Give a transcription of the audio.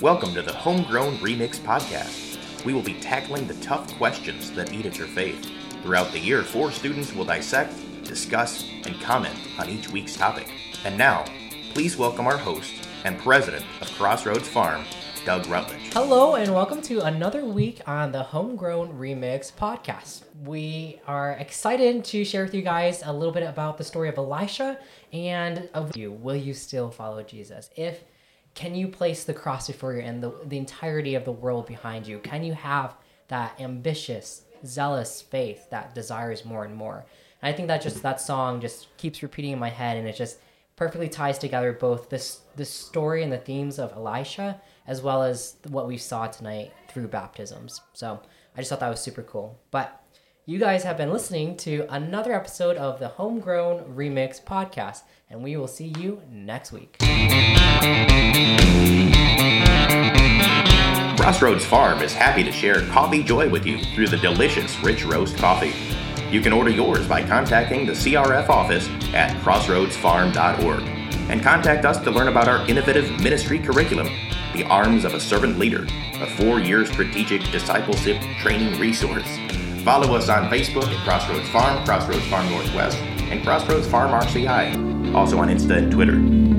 Welcome to the Homegrown Remix Podcast. We will be tackling the tough questions that eat at your faith. Throughout the year, four students will dissect, discuss, and comment on each week's topic. And now, please welcome our host and president of Crossroads Farm, Doug Rutledge. Hello, and welcome to another week on the Homegrown Remix podcast. We are excited to share with you guys a little bit about the story of Elisha and of you. Will you still follow Jesus? If can you place the cross before you and the, the entirety of the world behind you? Can you have that ambitious, zealous faith that desires more and more? And I think that just that song just keeps repeating in my head, and it just perfectly ties together both this this story and the themes of Elisha as well as what we saw tonight through baptisms. So I just thought that was super cool. But you guys have been listening to another episode of the Homegrown Remix podcast, and we will see you next week. Crossroads Farm is happy to share coffee joy with you through the delicious Rich Roast coffee. You can order yours by contacting the CRF office at crossroadsfarm.org and contact us to learn about our innovative ministry curriculum, The Arms of a Servant Leader, a four year strategic discipleship training resource. Follow us on Facebook at Crossroads Farm, Crossroads Farm Northwest, and Crossroads Farm RCI. Also on Insta and Twitter.